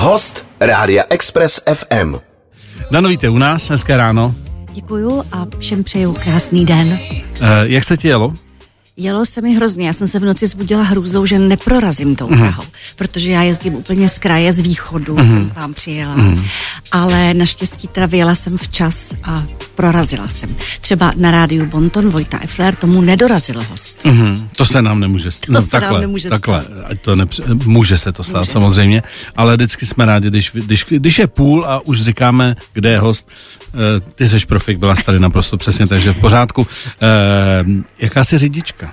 Host Rádia Express FM. Dano, víte u nás, hezké ráno. Děkuju a všem přeju krásný den. Eh, jak se ti jelo? Jelo se mi hrozně, já jsem se v noci zbudila hrůzou, že neprorazím tou Prahou, protože já jezdím úplně z kraje, z východu jsem k vám přijela, ale naštěstí teda vyjela jsem včas a prorazila jsem. Třeba na rádiu Bonton Vojta Effler tomu nedorazil host. Mhm, to se nám nemůže stát. To se nám nemůže takhle, stát. ať to nepře- může se to stát Může. samozřejmě, ale vždycky jsme rádi, když, když, když je půl a už říkáme, kde je host. Eh, Ty jsi profik, byla tady naprosto přesně, takže v pořádku. Eh, Jaká jsi řidička?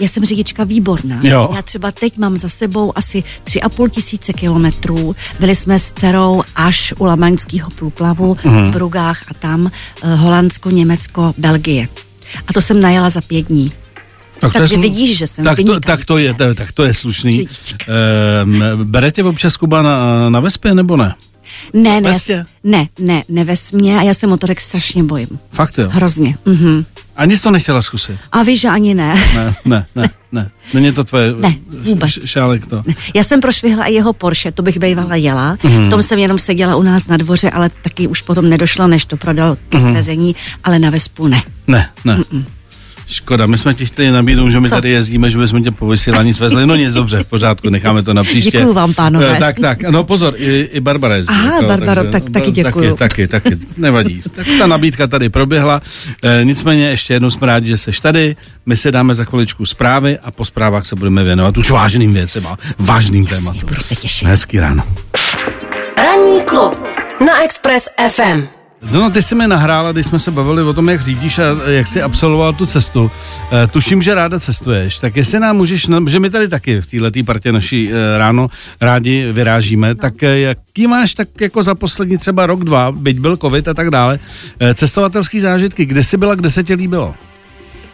Já jsem řidička výborná. Jo. Já třeba teď mám za sebou asi tři a půl tisíce kilometrů. Byli jsme s dcerou až u Lamaňského průplavu Mhm. v Brugách a tam eh, Holandsko, Německo, Belgie. A to jsem najela za pět dní. Tak Takže slu- vidíš, že jsem tak to, tak, to je, tak to je slušný. Řidička. Eh, bere tě občas Kuba na, na Vespě, nebo ne? Ne, ne, ne, ne, ne ve smě a já se motorek strašně bojím. Fakt jo. Hrozně. Mhm. A nic to nechtěla zkusit? A víš, že ani ne. Ne, ne, ne, ne. Není to tvoje Ne, vůbec. šálek to. Já jsem prošvihla i jeho Porsche, to bych bývala jela. Mhm. V tom jsem jenom seděla u nás na dvoře, ale taky už potom nedošlo, než to prodal ke Mhm. svezení, ale na Vespu ne. Ne, ne. Škoda, my jsme ti chtěli nabídnout, že my Co? tady jezdíme, že bychom tě po vysílání svezli. No nic, dobře, v pořádku, necháme to na příště. Děkuju vám, pánové. Eh, Tak, tak, no pozor, i, i Barbara jezdí. Aha, Barbaro, tak- taky děkuju. Taky, taky, taky, nevadí. Tak ta nabídka tady proběhla. E, nicméně ještě jednou jsme rádi, že jsi tady. My si dáme za chviličku zprávy a po zprávách se budeme věnovat už vážným věcem a vážným tématům. Budu se těšit. Hezký ráno. Ranní klub na Express FM. No, ty jsi mi nahrála, když jsme se bavili o tom, jak řídíš a jak jsi absolvoval tu cestu. E, tuším, že ráda cestuješ, tak jestli nám můžeš, no, že my tady taky v této partě naší e, ráno rádi vyrážíme, tak e, jaký máš tak jako za poslední třeba rok, dva, byť byl covid a tak dále, e, cestovatelský zážitky, kde jsi byla, kde se ti líbilo?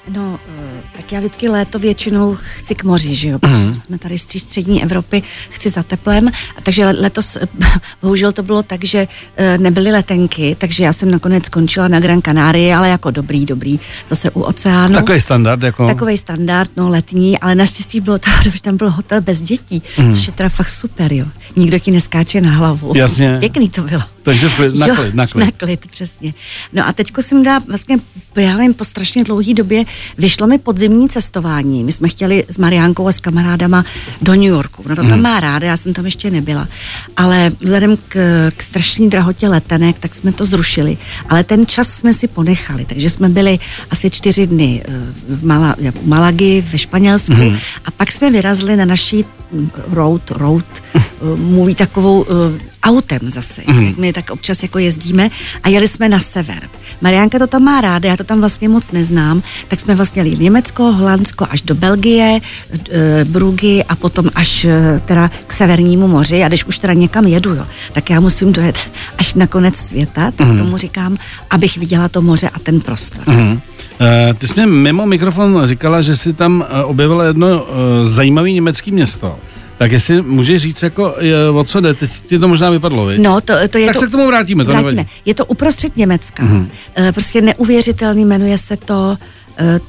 No, eh, tak já vždycky léto většinou chci k moři, že jo, protože Mhm. jsme tady z střední Evropy, chci za teplem, a takže le- letos, bohužel to bylo tak, že eh, nebyly letenky, takže já jsem nakonec skončila na Gran Canaria, ale jako dobrý, dobrý, zase u oceánu. Takový standard, jako... Takový standard, no letní, ale naštěstí bylo to, že tam byl hotel bez dětí, Mhm. což je teda fakt super, jo. Nikdo ti neskáče na hlavu. Jasně. Pěkný to bylo. Takže na Jo, klid, na klid. Na klid, přesně. No a teďko jsem dala vlastně, já nevím, po strašně dlouhé době vyšlo mi podzimní cestování. My jsme chtěli s Mariánkou a s kamarádama do New Yorku. No to tam Mhm. má ráda, já jsem tam ještě nebyla. Ale vzhledem k, k strašné drahotě letenek, tak jsme to zrušili. Ale ten čas jsme si ponechali, takže jsme byli asi čtyři dny eh, v Mala, v Malagy ve Španělsku Mhm. a pak jsme vyrazili na naší road, road, mluví takovou eh, autem zase, Mhm. jak my tak občas jako jezdíme a jeli jsme na sever. Mariánka to tam má ráda, já to tam vlastně moc neznám, tak jsme vlastně jeli Německo, Holandsko až do Belgie, e, Brugy a potom až e, teda k severnímu moři a když už teda někam jedu, jo, tak já musím dojet až na konec světa, tak Mhm. tomu říkám, abych viděla to moře a ten prostor. Mhm. Eh, Ty jsi mě mimo mikrofon říkala, že jsi tam eh, objevila jedno eh, zajímavé německé město. Tak jestli můžeš říct, jako, eh, o co jde, teď ti to možná vypadlo, viď? No, to, to je tak to, se k tomu vrátíme, to vrátíme. nevadí. Je to uprostřed Německa. Mhm. Mm-hmm. Prostě neuvěřitelný, jmenuje se to eh,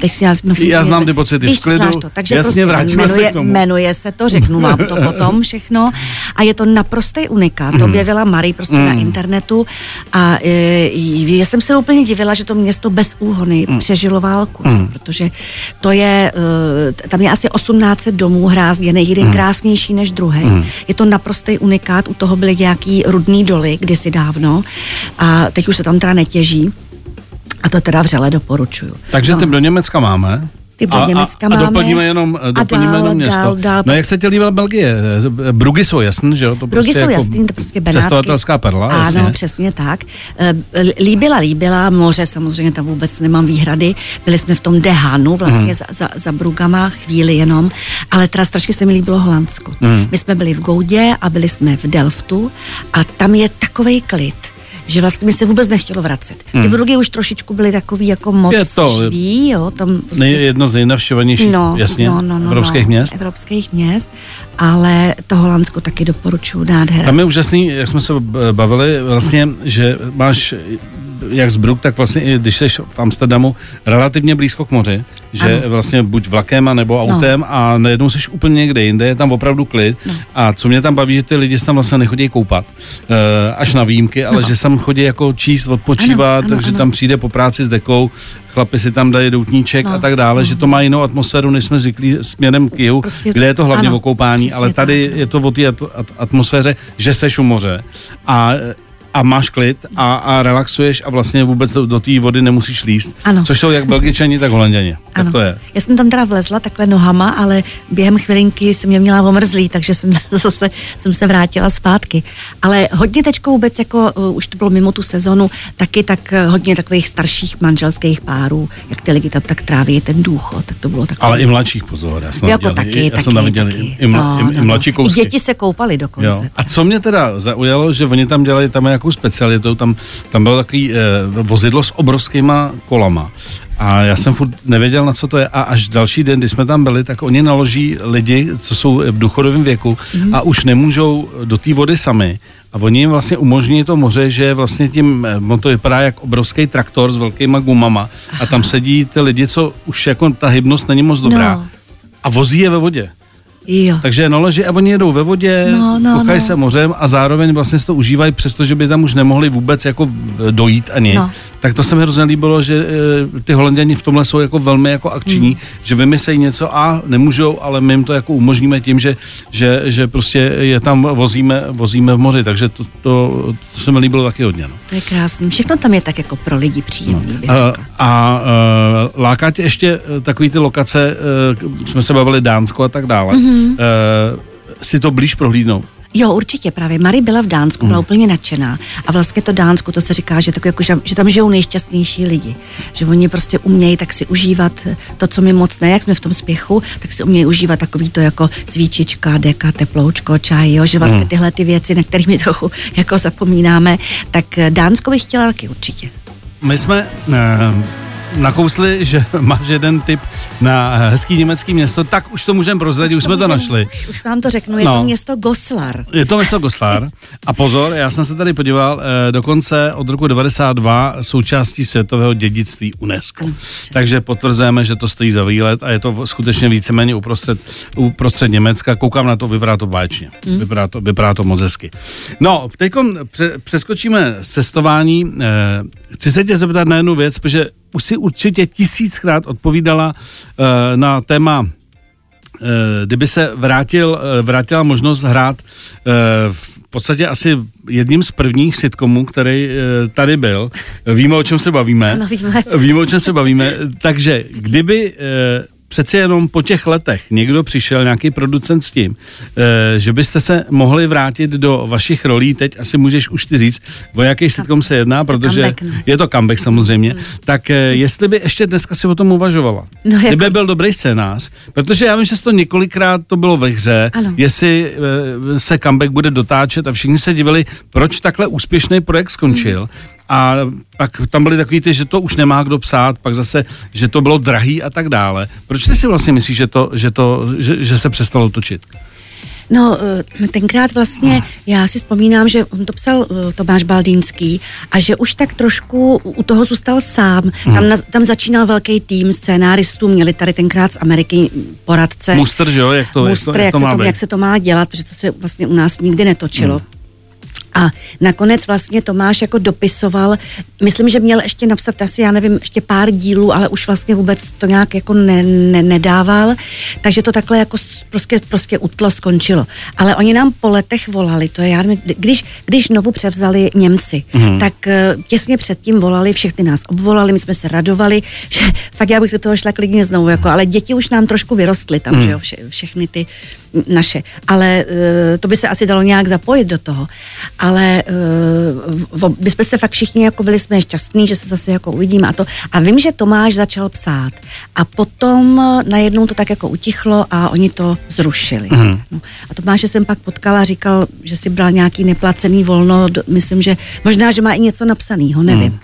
teď si já, myslím, Já znám ty pocity, Víš, v klidu. znáš to, takže Jasně, prostě vrátíme se jmenuje, k tomu. jmenuje se to, řeknu vám to potom všechno. A je to naprostý unikát. Mhm. To objevila Marie prostě na internetu a e, já jsem se úplně divila, že to město bez úhony Mhm. přežilo válku, že? protože to je, e, tam je asi 1800 domů hrázděných, jeden krásnější než druhý. Je to naprostý unikát, u toho byly nějaký rudný doly kdysi dávno a teď už se tam teda netěží. A to teda vřele doporučuju. Takže no. ty do Německa máme. Ty do a, Německa a, máme. A doplníme jenom, A doplníme dál, jenom město. dál, dál. No jak se ti líbila Belgie? Brugy jsou jasný, že jo? To Brugy prostě jsou jako jasný, to prostě Benátky. Cestovatelská perla, Ano, jasně. přesně tak. Eh, Líbila, líbila, moře samozřejmě tam vůbec nemám výhrady. Byli jsme v tom Dehanu, vlastně Mhm. za, za, za Brugama chvíli jenom, ale teda strašně se mi líbilo Holandsko. Mhm. My jsme byli v Goudě a byli jsme v Delftu a tam je takovej klid že vlastně mi se vůbec nechtělo vracet. Ty Brugy už trošičku byly takový jako moc. Je to- živý, jo, tam prostě... Nej, jedno z nejnavštěvanějších, No, jasně, no, no, no, evropských no, měst. Evropských měst, ale to Holandsko taky doporučuji, nádhera. Tam je úžasný, jak jsme se bavili, vlastně, že máš jak z Brook, tak vlastně i když jsi v Amsterdamu relativně blízko k moři, že Ano. vlastně buď vlakem, a nebo autem no. a najednou jsi úplně někde jinde, je tam opravdu klid. No. A co mě tam baví, že ty lidi se tam vlastně nechodí koupat, uh, až na výjimky, ale no. že tam chodí jako číst, odpočívat, Ano, ano, takže ano. tam přijde po práci s dekou, chlapi si tam dají doutníček No. a tak dále, že to má jinou atmosféru, než jsme zvyklí směrem k jihu, Prostě- kde je to hlavně ano, o koupání, ale tady tak. je to o té at- at- atmosféře, že seš u moře a a máš klid a, a relaxuješ a vlastně vůbec do, do té vody nemusíš líst. Ano. Což jsou jak Belgičani, tak Holanděni. Tak to je. Já jsem tam teda vlezla takhle nohama, ale během chvilinky jsem mě měla omrzlý, takže jsem zase jsem se vrátila zpátky. Ale hodně teďko vůbec, jako uh, už to bylo mimo tu sezonu, taky tak uh, hodně takových starších manželských párů, jak ty lidi tam tak tráví ten důchod, tak to bylo takové. Ale i mladších pozor. Já jsem jako taky, já taky, jsem tam viděl taky. i, i, mla, No, i, i no, mladší no. Kousky. děti se koupali dokonce. Jo. A co mě teda zaujalo, že oni tam dělali tam nějakou specialitu, tam, tam bylo takový eh, vozidlo s obrovskýma kolama. A já jsem furt nevěděl, na co to je. A až další den, kdy jsme tam byli, tak oni naloží lidi, co jsou v důchodovém věku a už nemůžou do té vody sami. A oni jim vlastně umožní to moře, že vlastně tím, eh, on to vypadá jak obrovský traktor s velkýma gumama a tam sedí ty lidi, co už jako ta hybnost není moc dobrá. No. A vozí je ve vodě. Jo. Takže naloží a oni jedou ve vodě, No, no, koukají no. se mořem a zároveň vlastně si to užívají, přestože by tam už nemohli vůbec jako eh, dojít ani. No. Tak to se mi hrozně líbilo, že eh, ty holanděni v tomhle jsou jako velmi jako akční, Mm. že vymyslejí něco a nemůžou, ale my jim to jako umožníme tím, že, že, že prostě je tam vozíme, vozíme v moři, takže to, to, to se mi líbilo taky hodně. No. To je krásný. Všechno tam je tak jako pro lidi příjemný. bych A, a uh, láká tě ještě takový ty lokace, jsme se bavili Dánsko a tak dále, Mhm. Mm-hmm. uh, si to blíž prohlídnout. Jo, určitě právě. Marie byla v Dánsku, byla úplně nadšená. A vlastně to Dánsko, to se říká, že, tak jako, že, že tam žijou nejšťastnější lidi. Že oni prostě umějí tak si užívat to, co my moc ne, jak jsme v tom spěchu, tak si umějí užívat takový to jako svíčička, deka, teploučko, čaj, jo, že vlastně tyhle ty věci, na které my trochu jako zapomínáme, tak eh, Dánsko bych chtěla taky určitě. My jsme eh, nakousli, že máš jeden tip na hezký německý město, tak už to můžeme prozradit, už jsme to můžem- našli. Už, už vám to řeknu, je No. to město Goslar. Je to město Goslar. A pozor, já jsem se tady podíval, eh, dokonce od roku 92 součástí světového dědictví UNESCO. Takže potvrzujeme, že to stojí za výlet a je to skutečně víceméně uprostřed, uprostřed Německa. Koukám na to, vypadá to báječně. Vypadá to, vypadá to moc hezky. No, teď pře- přeskočíme cestování. Eh, chci se tě zeptat na jednu věc, protože už si určitě tisíckrát odpovídala eh, na téma Eh, kdyby se vrátil, eh, vrátila možnost hrát v podstatě asi jedním z prvních sitcomů, který tady byl. Víme, o čem se bavíme. Ano, víme. Víme, o čem se bavíme. Takže kdyby přeci jenom po těch letech někdo přišel, nějaký producent s tím, eh, že byste se mohli vrátit do vašich rolí, teď asi můžeš už ty říct, o jaký sitcom se jedná, protože comeback, no. je to comeback samozřejmě, tak eh, jestli by ještě dneska si o tom uvažovala. No, jako- Kdyby byl dobrý scénář, protože já vím, že to několikrát to bylo ve hře, Ano. jestli eh, se comeback bude dotáčet a všichni se divili, proč takhle úspěšný projekt skončil. Mhm. A pak tam byly takový ty, že to už nemá kdo psát, pak zase, že to bylo drahý a tak dále. Proč ty si vlastně myslíš, že, to, že, to, že, že se přestalo točit? No, eh, tenkrát vlastně, já si vzpomínám, že on to psal eh, Tomáš Baldýnský a že už tak trošku u toho zůstal sám. Tam, na, tam začínal velký tým scénáristů, měli tady tenkrát z Ameriky poradce. Muster, že jo? Jak to, Mustr, jak jak, to, se jak to má to, jak se to má dělat, protože to se vlastně u nás nikdy netočilo. A nakonec vlastně Tomáš jako dopisoval, myslím, že měl ještě napsat asi, já nevím, ještě pár dílů, ale už vlastně vůbec to nějak jako ne, ne, nedával, takže to takhle jako prostě, prostě utlo skončilo. Ale oni nám po letech volali, to je já když, když znovu převzali Němci, mm. tak eh, těsně předtím volali, všechny nás obvolali, my jsme se radovali, že fakt já bych do toho šla klidně znovu, jako, ale děti už nám trošku vyrostly tam, mm. že jo, vše, všechny ty naše. Ale uh, to by se asi dalo nějak zapojit do toho. Ale uh, my jsme se fakt všichni jako byli jsme šťastní, že se zase jako uvidíme a to. A vím, že Tomáš začal psát. A potom uh, najednou to tak jako utichlo a oni to zrušili. Mm. No. A Tomáše jsem pak potkala a říkal, že si bral nějaký neplacený volno. Myslím, že možná, že má i něco napsaného, nevím. Mm.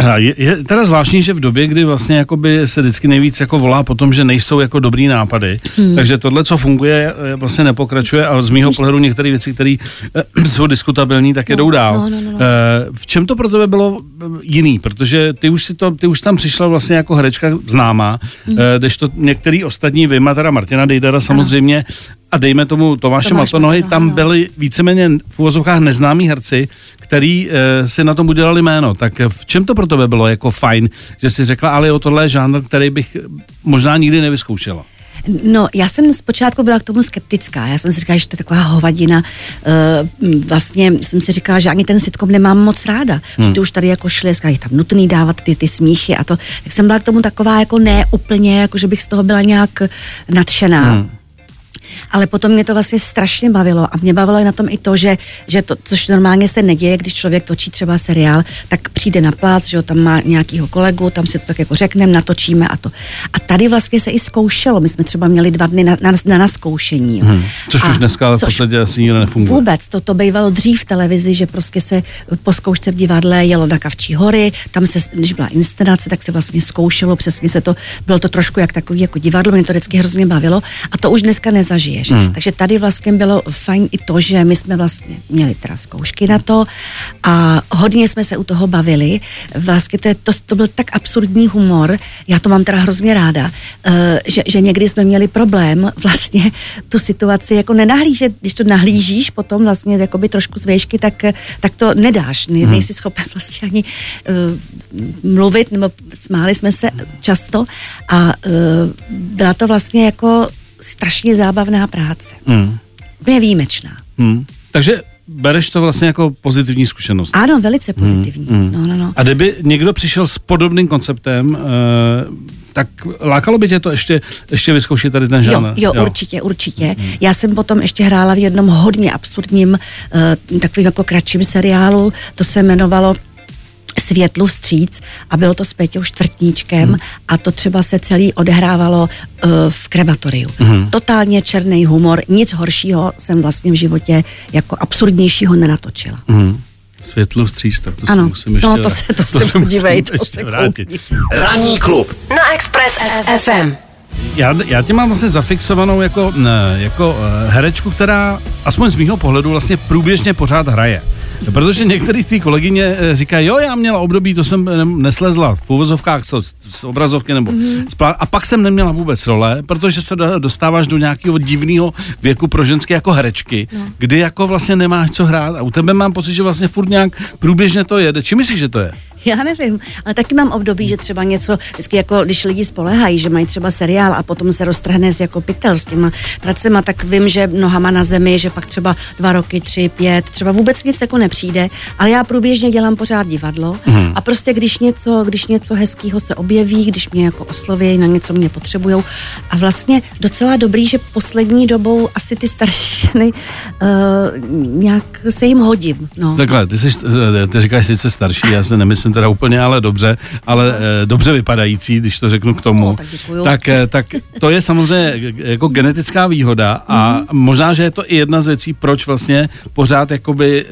A je, je teda zvláštní, že v době, kdy vlastně jakoby se vždycky nejvíc jako volá po tom, že nejsou jako dobrý nápady, hmm. takže tohle, co funguje, eh, vlastně nepokračuje a z mýho pohledu některé věci, které eh, jsou diskutabilní, tak jedou No, dál. no, no, no, no. Eh, v čem to pro tebe bylo eh, jiný? Protože ty už, si to, ty už tam přišla vlastně jako herečka známá, Hmm. eh, kdežto některý ostatní, vyjma teda Martina Dejdara samozřejmě, a dejme tomu Tomáše Tomáš Matonohy, tam no. byli víceméně v úvozovkách neznámí herci, který e, si na tom udělali jméno. Tak v čem to pro tebe bylo jako fajn, že si řekla, ale o tohle je žánr, který bych eh, možná nikdy nevyzkoušela? No, já jsem zpočátku byla k tomu skeptická. Já jsem si říkala, že to je taková hovadina. Uh, vlastně jsem si říkala, že ani ten sitcom nemám moc ráda. Hmm. Že ty už tady jako šli, je tam nutný dávat ty, ty smíchy a to. Tak jsem byla k tomu taková jako ne úplně, jako že bych z toho byla nějak nadšená. Hmm. Ale potom mě to vlastně strašně bavilo a mě bavilo i na tom i to, že, že to, což normálně se neděje, když člověk točí třeba seriál, tak přijde na plác, že jo, tam má nějakýho kolegu, tam si to tak jako řekneme, natočíme a to. A tady vlastně se i zkoušelo, my jsme třeba měli dva dny na, na, na naskoušení. Jo. Hmm. Což A už dneska ale v podstatě asi nikde nefunguje. Vůbec, to, to bývalo dřív v televizi, že prostě se po zkoušce v divadle jelo na Kavčí hory, tam se, když byla inscenace, tak se vlastně zkoušelo, přesně se to, bylo to trošku jak takový jako divadlo, mě to vždycky hrozně bavilo a to už dneska nezažiješ. Hmm. Takže tady vlastně bylo fajn i to, že my jsme vlastně měli teda zkoušky na to a hodně jsme se u toho bavili. Vlastně to, je, to, to byl tak absurdní humor, já to mám teda hrozně ráda, eh, že, že někdy jsme měli problém vlastně tu situaci jako nenahlížet, když to nahlížíš potom vlastně jakoby trošku z výšky, tak, tak to nedáš, ne, nejsi schopen vlastně ani uh, mluvit, nebo smáli jsme se často a uh, byla to vlastně jako strašně zábavná práce. Hmm. Úplně výjimečná. Hmm. Takže bereš to vlastně jako pozitivní zkušenost. Ano, velice pozitivní. Hmm. No, no, no. A kdyby někdo přišel s podobným konceptem, e, tak lákalo by tě to ještě, ještě vyzkoušet tady ten Jo, žánr? jo, určitě, určitě. Já jsem potom ještě hrála v jednom hodně absurdním, uh, takovým jako kratším seriálu, to se jmenovalo Světlu vstříc a bylo to s Péťou Čtvrtníčkem hmm. a to třeba se celý odehrávalo uh, v krematoriu. Hmm. Totálně černý humor, nic horšího jsem vlastně v životě jako absurdnějšího nenatočila. Hmm. Světlo vstříc, tak to Ano, si musím ještě no to se, to se musím podívej, to se vrátit. Ranní klub. Na Express FM. Já, já tě mám vlastně zafixovanou jako, ne, jako uh, herečku, která aspoň z mýho pohledu vlastně průběžně pořád hraje. Protože některé tvý kolegyně eh, říkají, jo, já měla období, to jsem eh, neslezla v uvozovkách z, z obrazovky nebo mm. z plá- a pak jsem neměla vůbec role, protože se do- dostáváš do nějakého divného věku pro ženské jako herečky, no. kdy jako vlastně nemáš co hrát a u tebe mám pocit, že vlastně furt nějak průběžně to jede. Čím myslíš, že to je? Já nevím, ale taky mám období, že třeba něco, vždycky jako když lidi spolehají, že mají třeba seriál a potom se roztrhne s jako pytel s těma pracema, tak vím, že nohama na zemi, že pak třeba dva roky, tři, pět, třeba vůbec nic jako nepřijde, ale já průběžně dělám pořád divadlo mm. a prostě když něco, když něco hezkého se objeví, když mě jako osloví, na něco mě potřebujou a vlastně docela dobrý, že poslední dobou asi ty starší ženy uh, nějak se jim hodím. No. Takhle, ty, jsi, ty říkáš sice starší, já se nemyslím teda úplně, ale dobře, ale eh, dobře vypadající, když to řeknu k tomu. No, tak děkuju. tak, eh, tak to je samozřejmě jako genetická výhoda a Mhm. možná, že je to i jedna z věcí, proč vlastně pořád jakoby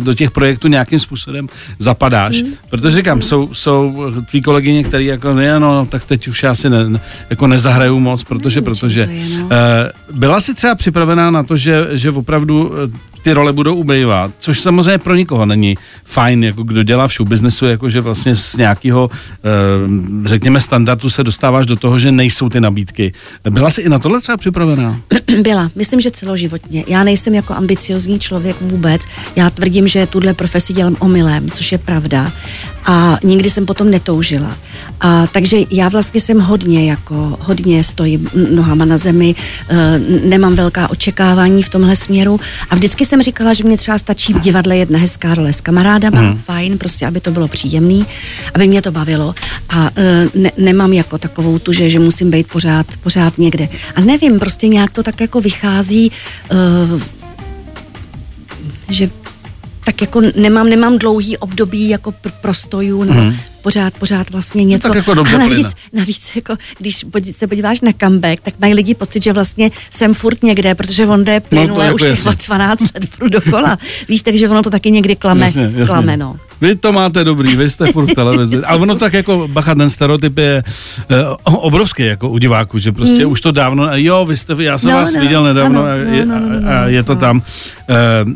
do těch projektů nějakým způsobem zapadáš. Mhm. Protože říkám, jsou, jsou tvý kolegyně, který jako ne, no, tak teď už já si ne, jako nezahraju moc, protože, čím protože to je, no. eh, byla si třeba připravená na to, že, že opravdu ty role budou ubývat, což samozřejmě pro nikoho není fajn, jako kdo dělá v showbiznesu, jako že vlastně z nějakého, eh, řekněme, standardu se dostáváš do toho, že nejsou ty nabídky. Byla jsi i na tohle třeba připravená? Byla, myslím, že celoživotně. Já nejsem jako ambiciozní člověk vůbec. Já tvrdím, že tuhle profesi dělám omylem, což je pravda. A nikdy jsem potom netoužila. A, takže já vlastně jsem hodně jako, hodně stojím nohama na zemi, e, nemám velká očekávání v tomhle směru. A vždycky jsem říkala, že mě třeba stačí v divadle jedna hezká role s kamarádama, hmm. fajn, prostě, aby to bylo příjemný, aby mě to bavilo. A e, ne, nemám jako takovou tu, že, že musím být pořád, pořád někde. A nevím, prostě nějak to tak jako vychází, e, že tak jako nemám, nemám dlouhý období jako pr- prostojů, nebo mm. Pořád, pořád vlastně něco. tak jako dobře a plyne. navíc, navíc jako, když se podíváš na comeback, tak mají lidi pocit, že vlastně jsem furt někde, protože on jde plynule jako už těch jasně. 12 let furt dokola. Víš, takže ono to taky někdy klame, Jasně, jasně. klame no. Vy to máte dobrý, vy jste furt v televizi. Ale ono tak jako, bacha, ten stereotyp je uh, obrovský jako u diváků, že prostě mm. už to dávno, jo, vy jste, já jsem no, vás no, viděl nedávno ano, a, je, no, no, no, a, a je to no. tam. Uh,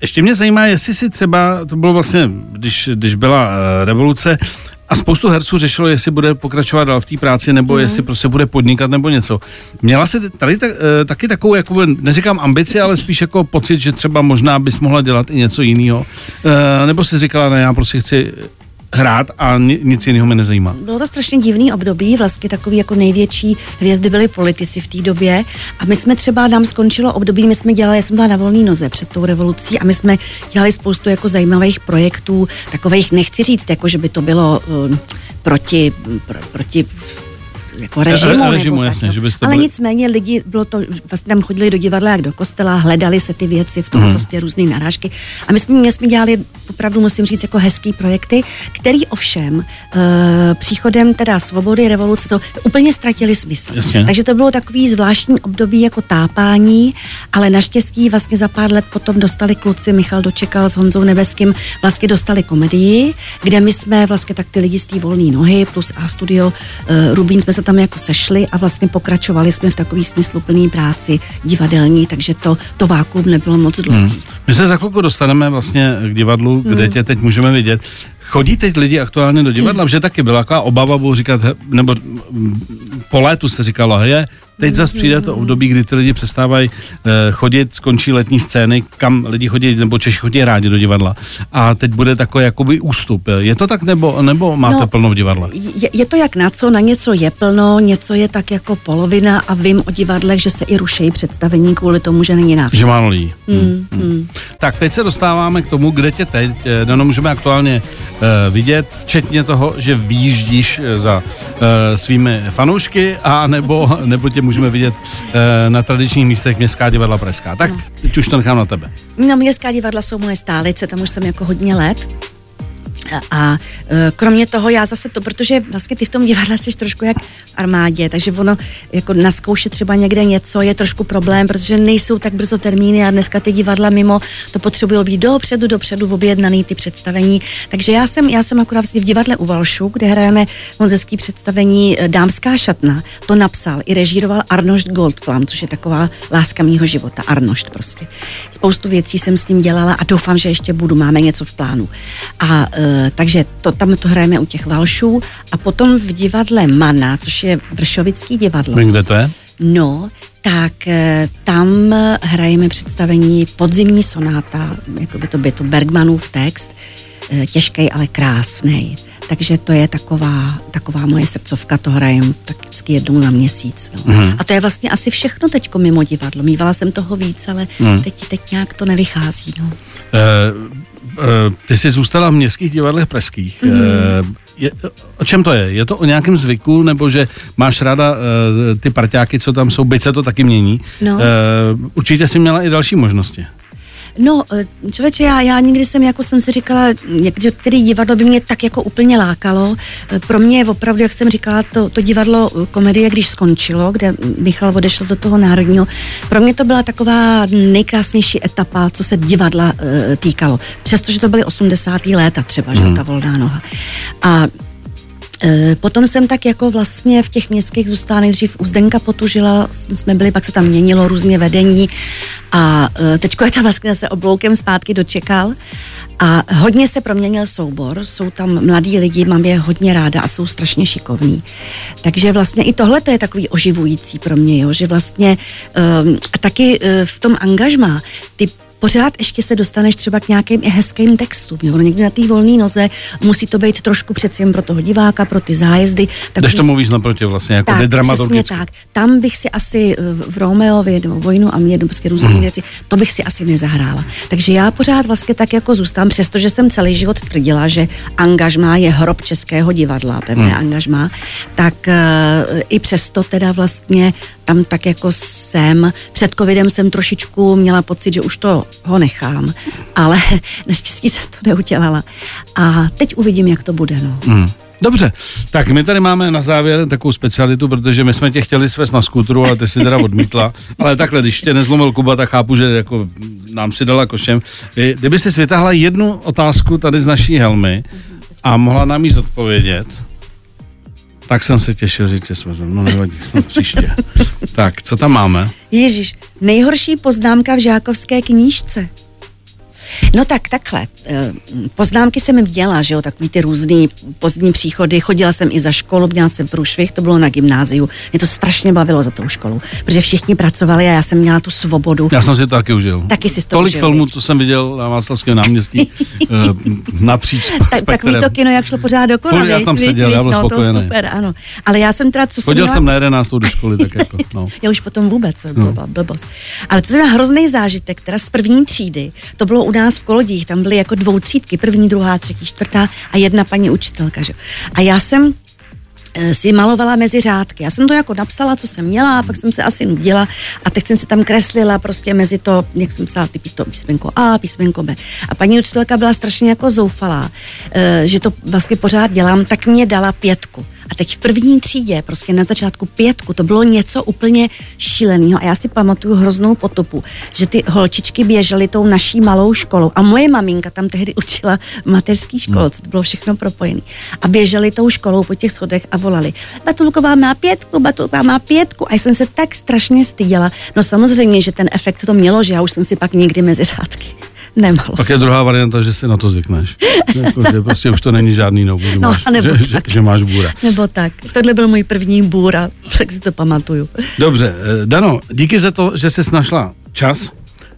ještě mě zajímá, jestli si třeba, to bylo vlastně, když, když byla uh, revoluce, a spoustu herců řešilo, jestli bude pokračovat dál v té práci, nebo mm. jestli prostě bude podnikat, nebo něco. Měla jsi tady ta, e, taky takovou, jako neříkám ambici, ale spíš jako pocit, že třeba možná bys mohla dělat i něco jiného. E, nebo jsi říkala, ne, já prostě chci hrát a nic jiného mě nezajímá. Bylo to strašně divný období, vlastně takový jako největší hvězdy byly politici v té době a my jsme třeba, nám skončilo období, my jsme dělali, já jsem byla na volné noze před tou revolucí a my jsme dělali spoustu jako zajímavých projektů, takových, nechci říct, jako že by to bylo uh, proti, pro, proti jako režimu. režimu nebo jasně, tak, že byste Ale byli... nicméně lidi, bylo to, vlastně tam chodili do divadla jak do kostela, hledali se ty věci, v tom mm. prostě různé narážky. A my jsme, my jsme dělali opravdu, musím říct, jako hezký projekty, který ovšem uh, příchodem teda svobody, revoluce, to úplně ztratili smysl. Jasně. Takže to bylo takový zvláštní období jako tápání, ale naštěstí vlastně za pár let potom dostali kluci, Michal Dočekal s Honzou Nebeským, vlastně dostali komedii, kde my jsme vlastně tak ty lidi z té volné nohy plus A studio uh, Rubín jsme se tam jako sešli a vlastně pokračovali jsme v takový smysluplný práci divadelní, takže to, to vákuum nebylo moc dlouhý. Hmm. My se za chvilku dostaneme vlastně k divadlu, kde hmm. tě teď můžeme vidět. Chodí teď lidi aktuálně do divadla, hmm. že taky byla taková obava, budu říkat, nebo po létu se říkalo, je, Teď zase přijde to období, kdy ty lidi přestávají eh, chodit, skončí letní scény, kam lidi chodí, nebo Češi chodí rádi do divadla. A teď bude takový jakoby ústup. Je to tak, nebo, nebo máte no, plno v divadle? Je, je to jak na co, na něco je plno, něco je tak jako polovina a vím o divadlech, že se i rušejí představení kvůli tomu, že není návštěv. Že málo lidí. Hmm, hmm, hmm. Tak teď se dostáváme k tomu, kde tě teď, no, můžeme aktuálně uh, vidět, včetně toho, že výjíždíš za uh, svými fanoušky a nebo, nebo tě můžeme vidět e, na tradičních místech Městská divadla Pražská. Tak no. teď už to nechám na tebe. No, Městská divadla jsou moje stálice, tam už jsem jako hodně let. A e, kromě toho já zase to, protože vlastně ty v tom divadle jsi trošku jak armádě, takže ono jako naskoušet třeba někde něco je trošku problém, protože nejsou tak brzo termíny a dneska ty divadla mimo to potřebují být dopředu, dopředu objednaný ty představení. Takže já jsem, já jsem akorát vlastně v divadle u Valšu, kde hrajeme monzecký představení e, Dámská šatna. To napsal i režíroval Arnošt Goldflam, což je taková láska mýho života. Arnošt prostě. Spoustu věcí jsem s ním dělala a doufám, že ještě budu. Máme něco v plánu. A e, takže to, tam to hrajeme u těch Valšů a potom v divadle Mana, což je Vršovický divadlo. Vím, kde to je? No, tak e, tam hrajeme představení Podzimní sonáta, jako by to by to Bergmanův text, e, těžký, ale krásný. Takže to je taková, taková moje srdcovka, to hrajem tak vždycky jednou za měsíc. No. Mm. A to je vlastně asi všechno teď mimo divadlo. Mývala jsem toho víc, ale mm. teď, teď nějak to nevychází. No. Uh, Eh, ty jsi zůstala v městských divadlech pražských. Mm. Je, o čem to je? Je to o nějakém zvyku, nebo že máš ráda uh, ty parťáky, co tam jsou, byť se to taky mění? No. Určitě jsi měla i další možnosti. No, eh, člověče, já, já nikdy jsem, jako jsem si říkala, že který divadlo by mě tak jako úplně lákalo. Eh, pro mě opravdu, jak jsem říkala, to, to divadlo eh, komedie, když skončilo, kde Michal odešel do toho národního, pro mě to byla taková nejkrásnější etapa, co se divadla uh, týkalo. Přestože to byly 80. léta třeba, že mhm. ta volná noha. A potom jsem tak jako vlastně v těch městských zůstala nejdřív u Zdenka Potužila, jsme byli, pak se tam měnilo různě vedení a eh, teďko je to vlastně zase obloukem zpátky dočekal a hodně se proměnil soubor, jsou tam mladí lidi, mám je hodně ráda a jsou strašně šikovní. Takže vlastně i tohle to je takový oživující pro mě, jo, že vlastně um, a taky uh, v tom angažmá ty pořád ještě se dostaneš třeba k nějakým i hezkým textům. Jo? Někdy na té volné noze musí to být trošku přeci jen pro toho diváka, pro ty zájezdy. Tak Když to mluvíš naproti vlastně, jako tak, přesně tak. Tam bych si asi v Romeovi nebo Vojnu a mě prostě různé mm. věci, to bych si asi nezahrála. Takže já pořád vlastně tak jako zůstám, přestože jsem celý život tvrdila, že angažmá je hrob českého divadla, pevné mm. angažmá, tak uh, i přesto teda vlastně tam tak jako jsem. Před covidem jsem trošičku měla pocit, že už to ho nechám, ale naštěstí jsem to neudělala. A teď uvidím, jak to bude. No. Mm. Dobře, tak my tady máme na závěr takovou specialitu, protože my jsme tě chtěli svést na skutru, ale ty si teda odmítla. Ale takhle, když tě nezlomil Kuba, tak chápu, že jako nám si dala košem. Kdyby si vytáhla jednu otázku tady z naší helmy a mohla nám jí zodpovědět, tak jsem se těšil, že tě svezem. No nevadí, snad příště. tak, co tam máme? Ježíš, nejhorší poznámka v žákovské knížce. No tak takhle. Eh, poznámky jsem dělala, že jo, takový ty různý pozdní příchody. Chodila jsem i za školu, měla jsem průšvih, to bylo na gymnáziu. Mě to strašně bavilo za tou školu, protože všichni pracovali a já jsem měla tu svobodu. Já jsem si to taky užil. Taky si to Tolik užil, filmů, to jsem viděl na Václavském náměstí uh, napříč tak, takový to kino, jak šlo pořád dokola. Já tam seděl, já byl no, spokojený. To super, ano. Ale já jsem teda, co Chodil jsem jsem měla... na jedenáctou do školy, tak jako, no. Já už potom vůbec, byla blbost. Ale to jsem měla hrozný zážitek, teda z první třídy. To bylo u nás v Kolodích, tam byly jako dvou třídky, první, druhá, třetí, čtvrtá a jedna paní učitelka. Že? A já jsem eh, si malovala mezi řádky. Já jsem to jako napsala, co jsem měla, a pak jsem se asi nudila a teď jsem si tam kreslila prostě mezi to, jak jsem psala ty písto, písmenko A, písmenko B. A paní učitelka byla strašně jako zoufalá, eh, že to vlastně pořád dělám, tak mě dala pětku. A teď v první třídě, prostě na začátku pětku, to bylo něco úplně šíleného. A já si pamatuju hroznou potopu, že ty holčičky běžely tou naší malou školou. A moje maminka tam tehdy učila v mateřské škole, to bylo všechno propojené. A běželi tou školou po těch schodech a volali, Batulková má pětku, Batulková má pětku. A já jsem se tak strašně styděla. No samozřejmě, že ten efekt to mělo, že já už jsem si pak nikdy mezi řádky nemalo. Pak je druhá varianta, že si na to zvykneš. Jako, že prostě už to není žádný no, že, No, máš, nebo že, že, tak. že máš bůra. Nebo tak. Tohle byl můj první bůra, tak si to pamatuju. Dobře, eh, Dano, díky za to, že jsi našla čas.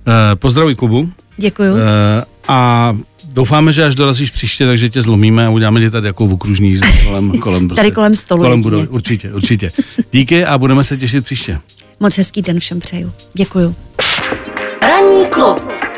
Eh, Pozdravuj Kubu. Děkuju. Eh, A doufáme, že až dorazíš příště, takže tě zlomíme a uděláme ti tady jako v okružní jízdu kolem, kolem, prostě, Tady kolem stolu Kolem budovy, určitě, určitě. Díky a budeme se těšit příště. Moc hezký den všem přeju. Děkuju. Ranní klub